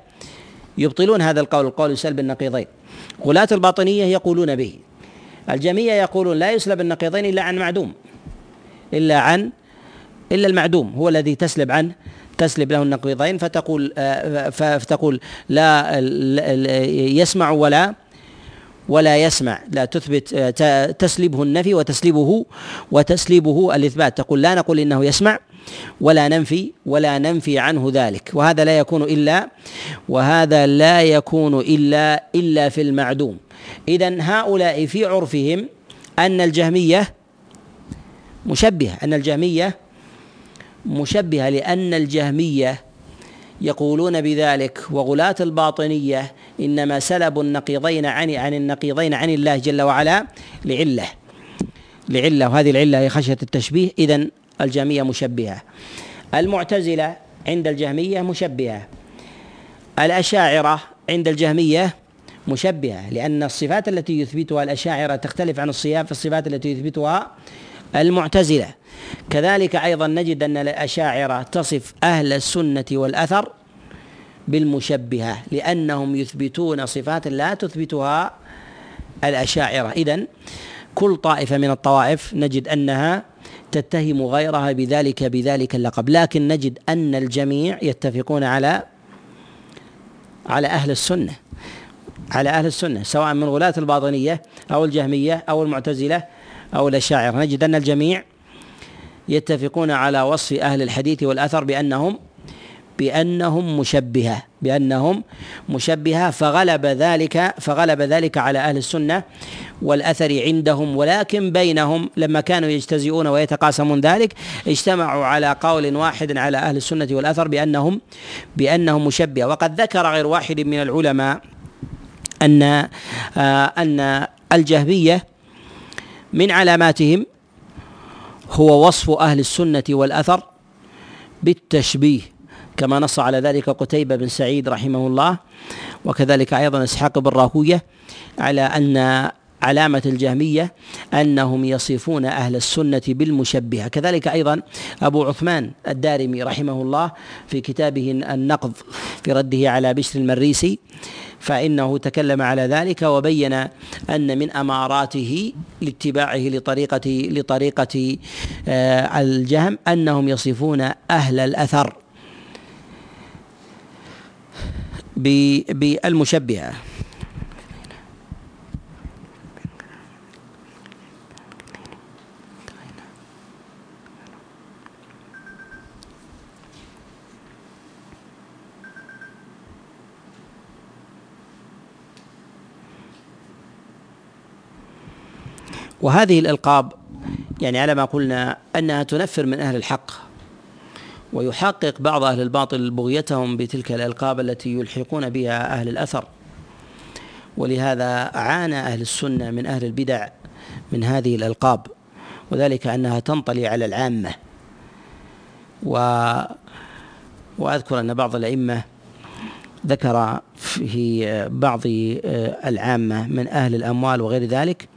يبطلون هذا القول القول بسلب النقيضين. غلاة الباطنية يقولون به. الجميع يقولون لا يسلب النقيضين إلا عن معدوم إلا عن إلا المعدوم هو الذي تسلب عنه تسلب له النقيضين فتقول آه، فتقول لا يسمع ولا ولا يسمع لا تثبت آه، تسلبه النفي وتسلبه وتسلبه الإثبات تقول لا نقول إنه يسمع ولا ننفي ولا ننفي عنه ذلك وهذا لا يكون إلا وهذا لا يكون إلا إلا في المعدوم. اذا هؤلاء في عرفهم أن الجهمية مشبهة أن الجهمية مشبهة لأن الجهمية يقولون بذلك وغلاة الباطنية إنما سلبوا النقيضين عن عن النقيضين عن الله جل وعلا لعلة. لعلة وهذه العلة هي خشية التشبيه. إذا الجهمية مشبهة. المعتزلة عند الجهمية مشبهة. الأشاعرة عند الجهمية مشبهة لأن الصفات التي يثبتها الأشاعرة تختلف عن الصيام في الصفات التي يثبتها المعتزلة. كذلك أيضا نجد أن الأشاعرة تصف أهل السنة والأثر بالمشبهة لأنهم يثبتون صفات لا تثبتها الأشاعرة. إذن كل طائفة من الطوائف نجد أنها تتهم غيرها بذلك بذلك اللقب. لكن نجد أن الجميع يتفقون على على أهل السنة. على أهل السنة سواء من غلاة الباطنية أو الجهمية أو المعتزلة أو الأشاعرة. نجد أن الجميع يتفقون على وصف أهل الحديث والأثر بأنهم بأنهم مشبهة بأنهم مشبهة فغلب ذلك فغلب ذلك على أهل السنة والأثر عندهم. ولكن بينهم لما كانوا يجتزئون ويتقاسمون ذلك اجتمعوا على قول واحد على أهل السنة والأثر بأنهم بأنهم مشبهة. وقد ذكر غير واحد من العلماء أن آه أن الجهمية من علاماتهم هو وصف أهل السنة والأثر بالتشبيه كما نص على ذلك قتيبة بن سعيد رحمه الله وكذلك أيضا إسحاق بن راهوية على أن علامة الجهمية أنهم يصفون أهل السنة بالمشبهة. كذلك أيضا أبو عثمان الدارمي رحمه الله في كتابه النقض في رده على بشر المريسي فإنه تكلم على ذلك وبين أن من أماراته لاتباعه لطريقة لطريقة آه، الجهم أنهم يصفون أهل الأثر بالمشبهة. وهذه الألقاب يعني على ما قلنا أنها تنفر من أهل الحق ويحقق بعض أهل الباطل بغيتهم بتلك الألقاب التي يلحقون بها أهل الأثر. ولهذا عانى أهل السنة من أهل البدع من هذه الألقاب وذلك أنها تنطلي على العامة. و وأذكر أن بعض الأئمة ذكر في بعض العامة من أهل الأموال وغير ذلك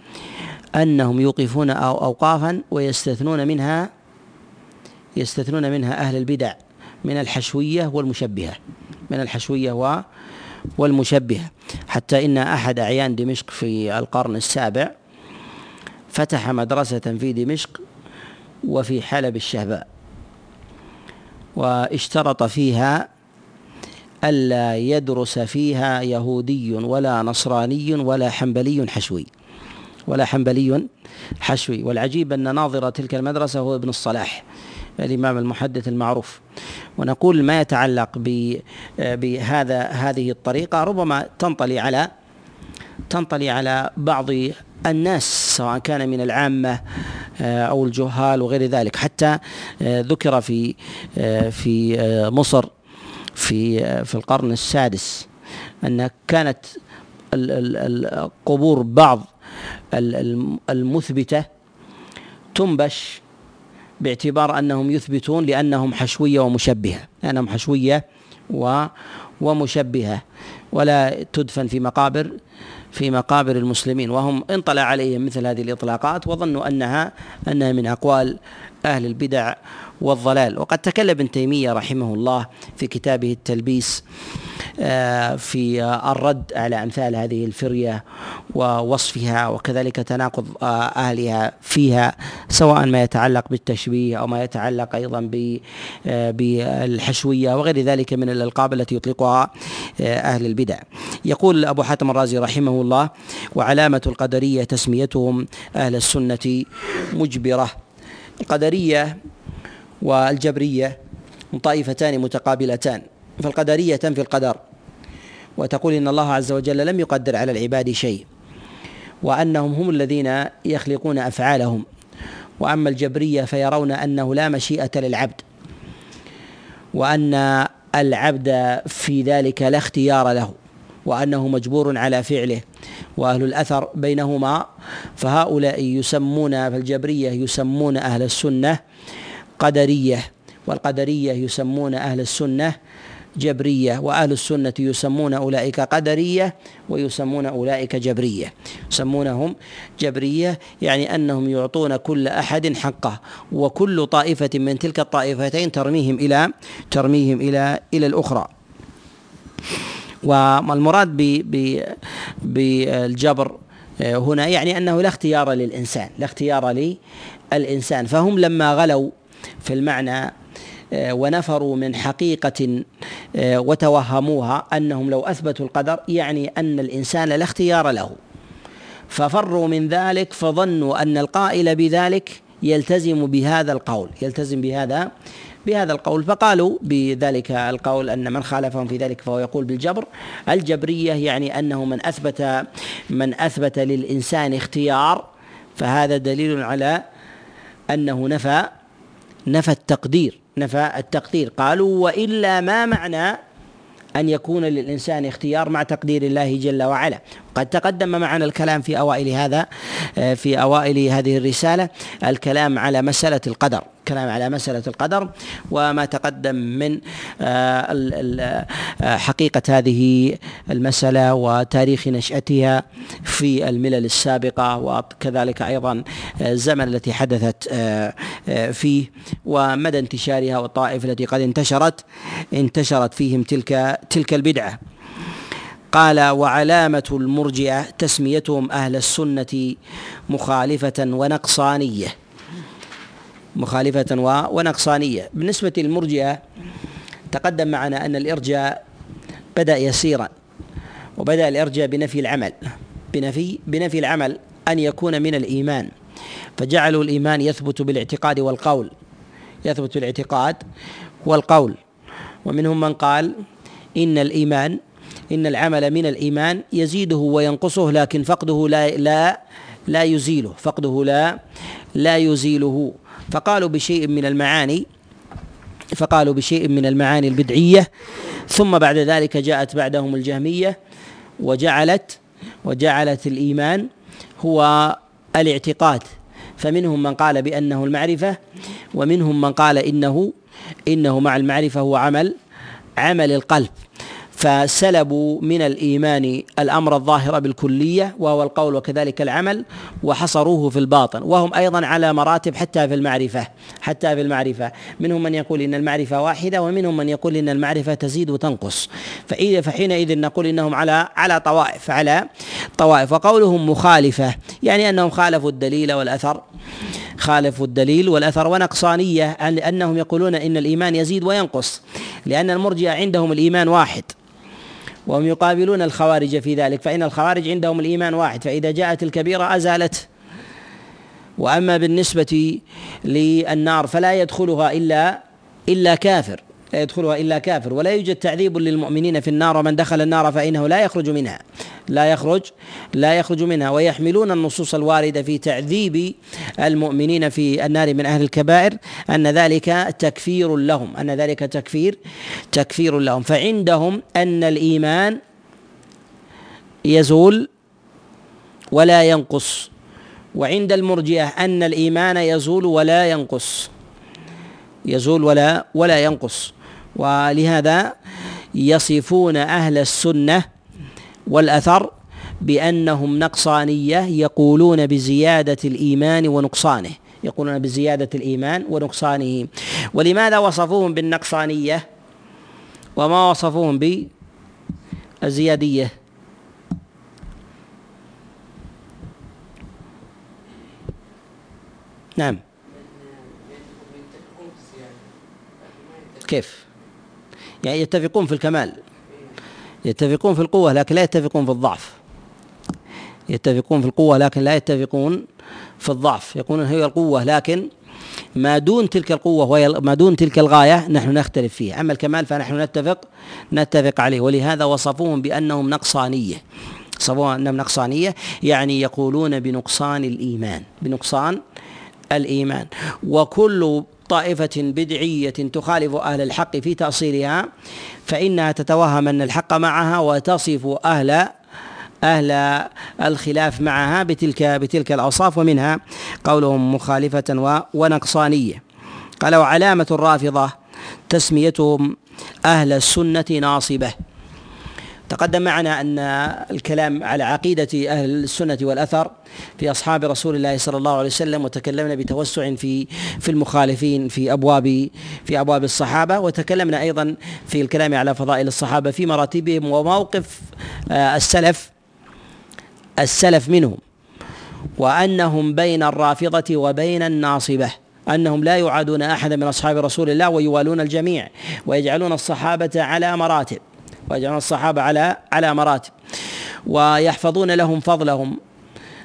أنهم يوقفون أوقافا ويستثنون منها يستثنون منها أهل البدع من الحشوية والمشبهة من الحشوية والمشبهة. حتى إن أحد أعيان دمشق في القرن السابع فتح مدرسة في دمشق وفي حلب الشهباء واشترط فيها ألا يدرس فيها يهودي ولا نصراني ولا حنبلي حشوي. ولا حنبلي حشوي. والعجيب أن ناظر تلك المدرسة هو ابن الصلاح الإمام المحدث المعروف. ونقول ما يتعلق بهذا هذه الطريقة ربما تنطلي على تنطلي على بعض الناس سواء كان من العامة آه، أو الجهال وغير ذلك. حتى آه، ذكر في آه، في مصر في في القرن السادس أن كانت قبور بعض المثبتة تنبش باعتبار أنهم يثبتون لأنهم حشوية ومشبهة لأنهم حشوية و ومشبهة ولا تدفن في مقابر في مقابر المسلمين. وهم انطلع عليهم مثل هذه الإطلاقات وظنوا أنها أنها من أقوال أهل البدع والضلال. وقد تكلم ابن تيمية رحمه الله في كتابه التلبيس آه، في الرد على أمثال هذه الفرية ووصفها وكذلك تناقض آه، أهلها فيها سواء ما يتعلق بالتشبيه أو ما يتعلق أيضا آه، بالحشوية وغير ذلك من الألقاب التي يطلقها أهل البدع. يقول أبو حاتم الرازي رحمه الله وعلامة القدرية تسميتهم أهل السنة مجبرة. القدرية والجبرية طائفتان متقابلتان فالقدرية تنفي القدر. وتقول إن الله عز وجل لم يقدر على العباد شيء وأنهم هم الذين يخلقون أفعالهم. وأما الجبرية فيرون أنه لا مشيئة للعبد وأن العبد في ذلك لا اختيار له وأنه مجبور على فعله. وأهل الأثر بينهما فهؤلاء يسمون في الجبرية يسمون أهل السنة قدرية والقدرية يسمون أهل السنة جبرية وأهل السنة يسمون أولئك قدرية ويسمون أولئك جبرية. يسمونهم جبرية يعني أنهم يعطون كل أحد حقه وكل طائفة من تلك الطائفتين ترميهم إلى ترميهم إلى إلى الأخرى. والمراد بالجبر آه، هنا يعني أنه لا اختيار للإنسان لا اختيار للإنسان. فهم لما غلوا في المعنى آه، ونفروا من حقيقة آه، وتوهموها أنهم لو أثبتوا القدر يعني أن الإنسان لا اختيار له. ففروا من ذلك فظنوا أن القائل بذلك يلتزم بهذا القول يلتزم بهذا بهذا القول. فقالوا بذلك القول أن من خالفهم في ذلك فهو يقول بالجبر. الجبرية يعني أنه من أثبت من أثبت للإنسان اختيار فهذا دليل على أنه نفى نفى التقدير نفى التقدير. قالوا وإلا ما معنى أن يكون للإنسان اختيار مع تقدير الله جل وعلا. قد تقدم معنا الكلام في أوائل هذا في أوائل هذه الرسالة الكلام على مسألة القدر الكلام على مسألة القدر وما تقدم من آه، حقيقة هذه المسألة وتاريخ نشأتها في الملل السابقة وكذلك أيضا الزمن التي حدثت فيه ومدى انتشارها والطائف التي قد انتشرت انتشرت فيهم تلك تلك البدعة. قال وعلامة المرجئة تسميتهم أهل السنة مخالفة ونقصانية. مخالفة ونقصانية. بالنسبة للمرجئة تقدم معنا أن الإرجاء بدأ يسيرا وبدأ الإرجاء بنفي العمل بنفي بنفي العمل أن يكون من الإيمان. فجعلوا الإيمان يثبت بالاعتقاد والقول يثبت بالاعتقاد والقول. ومنهم من قال إن الإيمان إن العمل من الإيمان يزيده وينقصه لكن فقده لا لا لا يزيله فقده لا لا يزيله. فقالوا بشيء من المعاني فقالوا بشيء من المعاني البدعية. ثم بعد ذلك جاءت بعدهم الجهمية وجعلت وجعلت الإيمان هو الاعتقاد. فمنهم من قال بأنه المعرفة ومنهم من قال إنه إنه مع المعرفة هو عمل عمل القلب. فسلبوا من الإيمان الأمر الظاهر بالكلية وهو القول وكذلك العمل وحصروه في الباطن. وهم أيضا على مراتب حتى في المعرفة حتى في المعرفة. منهم من يقول إن المعرفة واحدة ومنهم من يقول إن المعرفة تزيد وتنقص. فإذا فحينئذ نقول إنهم على على طوائف على طوائف. وقولهم مخالفة يعني أنهم خالفوا الدليل والأثر. خالفوا الدليل والأثر. ونقصانية أنهم يقولون إن الإيمان يزيد وينقص لأن المرجئة عندهم الإيمان واحد. وهم يقابلون الخوارج في ذلك فإن الخوارج عندهم الإيمان واحد فإذا جاءت الكبيرة أزالته وأما بالنسبة للنار فلا يدخلها إلا إلا كافر. لا يدخلها إلا كافر. ولا يوجد تعذيب للمؤمنين في النار. ومن دخل النار فإنه لا يخرج منها. لا يخرج لا يخرج منها. ويحملون النصوص الواردة في تعذيب المؤمنين في النار من أهل الكبائر. أن ذلك تكفير لهم. أن ذلك تكفير تكفير لهم. فعندهم أن الإيمان يزول ولا ينقص. وعند المرجئة أن الإيمان يزول ولا ينقص. يزول ولا ولا ينقص. ولهذا يصفون أهل السنة والأثر بأنهم نقصانية يقولون بزيادة الإيمان ونقصانه يقولون بزيادة الإيمان ونقصانه. ولماذا وصفوهم بالنقصانية؟ وما وصفوهم بالزيادية؟ نعم. كيف؟ يعني يتفقون في الكمال يتفقون في القوة لكن لا يتفقون في الضعف. يتفقون في القوة لكن لا يتفقون في الضعف. يقولون هي القوة لكن ما دون تلك القوة وهي ما دون تلك الغاية نحن نختلف فيه أما الكمال فنحن نتفق نتفق عليه. ولهذا وصفوهم بأنهم نقصانية. وصفوهم أنهم نقصانية يعني يقولون بنقصان الإيمان بنقصان الإيمان. وكل طائفة بدعية تخالف أهل الحق في تأصيلها فإنها تتوهم أن الحق معها وتصف أهل أهل الخلاف معها بتلك بتلك الأوصاف ومنها قولهم مخالفة ونقصانية. قال وعلامة الرافضة تسميتهم أهل السنة ناصبة. تقدم معنا أن الكلام على عقيدة أهل السنة والأثر في أصحاب رسول الله صلى الله عليه وسلم وتكلمنا بتوسع في في المخالفين في أبواب في أبواب الصحابة وتكلمنا أيضا في الكلام على فضائل الصحابة في مراتبهم وموقف آه، السلف السلف منهم وأنهم بين الرافضة وبين الناصبة أنهم لا يعادون احدا من أصحاب رسول الله ويوالون الجميع ويجعلون الصحابة على مراتب. ويجعلون الصحابة على على مراتب. ويحفظون لهم فضلهم.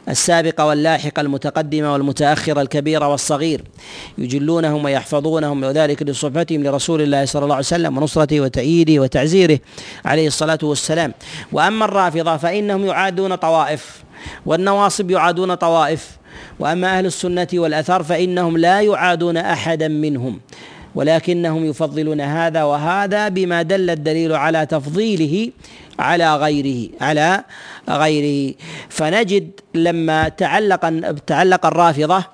السابقة واللاحقة المتقدمة والمتأخرة الكبيرة والصغير. يجلونهم ويحفظونهم وذلك لصحبتهم لرسول الله صلى الله عليه وسلم ونصرته وتأييده وتعزيره عليه الصلاة والسلام. وأما الرافضة فإنهم يعادون طوائف والنواصب يعادون طوائف. وأما أهل السنة والأثر فإنهم لا يعادون أحدا منهم. ولكنهم يفضلون هذا وهذا بما دل الدليل على تفضيله على غيره على غيره. فنجد لما تعلق تعلق الرافضة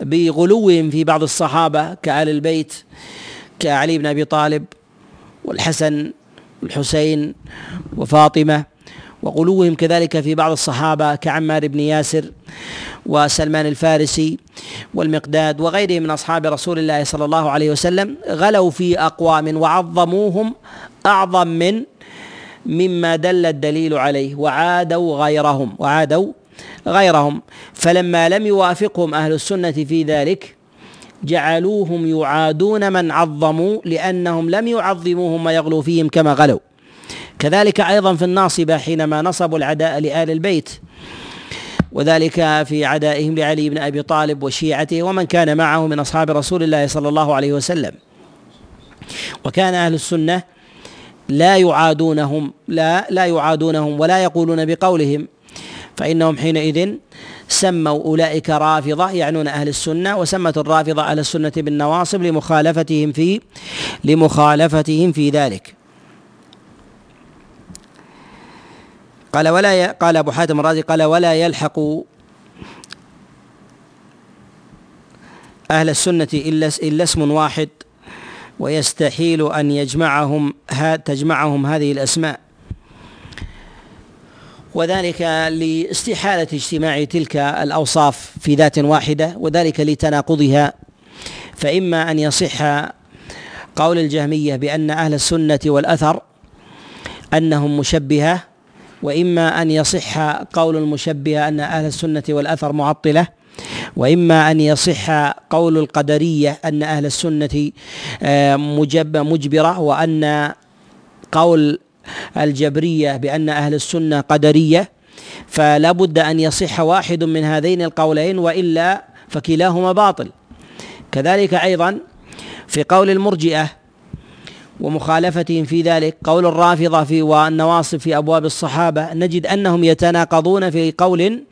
بغلوهم في بعض الصحابة كآل البيت كعلي بن أبي طالب والحسن والحسين وفاطمة وغلوهم كذلك في بعض الصحابة كعمار بن ياسر وسلمان الفارسي والمقداد وغيرهم من أصحاب رسول الله صلى الله عليه وسلم غلوا في أقوام وعظموهم أعظم من مما دل الدليل عليه وعادوا غيرهم وعادوا غيرهم. فلما لم يوافقهم أهل السنة في ذلك جعلوهم يعادون من عظموا لأنهم لم يعظموهم ويغلوا فيهم كما غلوا. كذلك أيضا في الناصبة حينما نصبوا العداء لآل البيت وذلك في عدائهم لعلي بن أبي طالب وشيعته ومن كان معه من أصحاب رسول الله صلى الله عليه وسلم. وكان أهل السنة لا يعادونهم لا لا يعادونهم ولا يقولون بقولهم فإنهم حينئذ سموا أولئك رافضة يعنون أهل السنة وسمت الرافضة أهل السنة بالنواصب لمخالفتهم في لمخالفتهم في ذلك. قال ولا ي... قال أبو حاتم الرازي قال ولا يلحق أهل السنة إلا إلا اسم واحد ويستحيل أن يجمعهم ها تجمعهم هذه الأسماء. وذلك لاستحالة اجتماع تلك الأوصاف في ذات واحدة وذلك لتناقضها. فإما أن يصح قول الجهمية بأن أهل السنة والأثر أنهم مشبهة وإما أن يصح قول المشبهه أن أهل السنة والأثر معطلة وإما أن يصح قول القدرية أن أهل السنة آه، مجب مجبرة وأن قول الجبرية بأن أهل السنة قدرية. فلا بد أن يصح واحد من هذين القولين وإلا فكلاهما باطل. كذلك أيضا في قول المرجئة ومخالفتهم في ذلك. قول الرافضة في والنواصب في أبواب الصحابة نجد أنهم يتناقضون في قول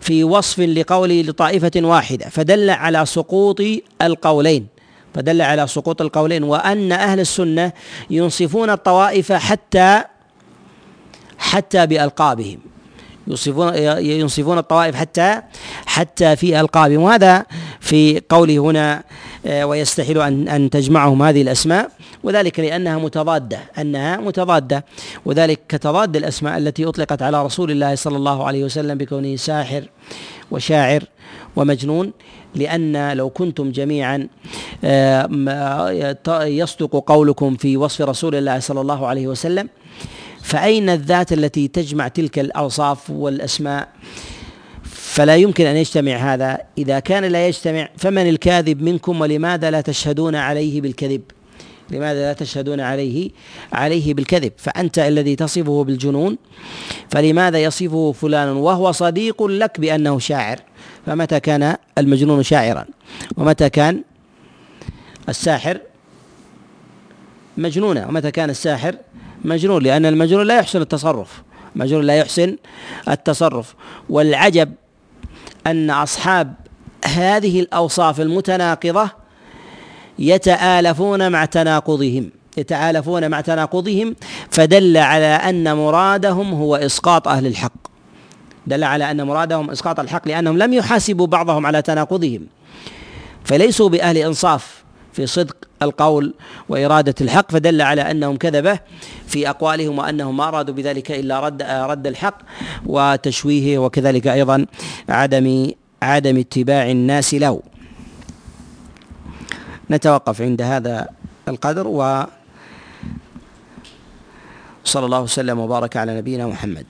في وصف لقول لطائفة واحدة فدل على سقوط القولين. فدل على سقوط القولين وأن أهل السنة ينصفون الطوائف حتى حتى بألقابهم. ينصفون ينصفون الطوائف حتى حتى في ألقابهم. وهذا في قوله هنا ويستحيل أن أن تجمعهم هذه الأسماء وذلك لأنها متضادة أنها متضادة. وذلك كتضاد الأسماء التي أطلقت على رسول الله صلى الله عليه وسلم بكونه ساحر وشاعر ومجنون لأن لو كنتم جميعا آه، يصدق قولكم في وصف رسول الله صلى الله عليه وسلم فأين الذات التي تجمع تلك الأوصاف والأسماء؟ فلا يمكن أن يجتمع هذا. إذا كان لا يجتمع فمن الكاذب منكم ولماذا لا تشهدون عليه بالكذب؟ لماذا لا تشهدون عليه عليه بالكذب؟ فأنت الذي تصفه بالجنون فلماذا يصفه فلان؟ وهو صديق لك بأنه شاعر. فمتى كان المجنون شاعرا؟ ومتى كان الساحر مجنونا؟ ومتى كان الساحر مجنون؟ لأن المجنون لا يحسن التصرف. المجنون لا يحسن التصرف. والعجب أن أصحاب هذه الأوصاف المتناقضة يتآلفون مع تناقضهم يتآلفون مع تناقضهم فدل على أن مرادهم هو إسقاط أهل الحق. دل على أن مرادهم إسقاط الحق لأنهم لم يحاسبوا بعضهم على تناقضهم. فليسوا بأهل إنصاف في صدق القول وإرادة الحق فدل على أنهم كذبة في أقوالهم وأنهم ما أرادوا بذلك إلا رد رد الحق وتشويهه وكذلك أيضا عدم عدم اتباع الناس له. نتوقف عند هذا القدر و صلى الله وسلم وبارك على نبينا محمد.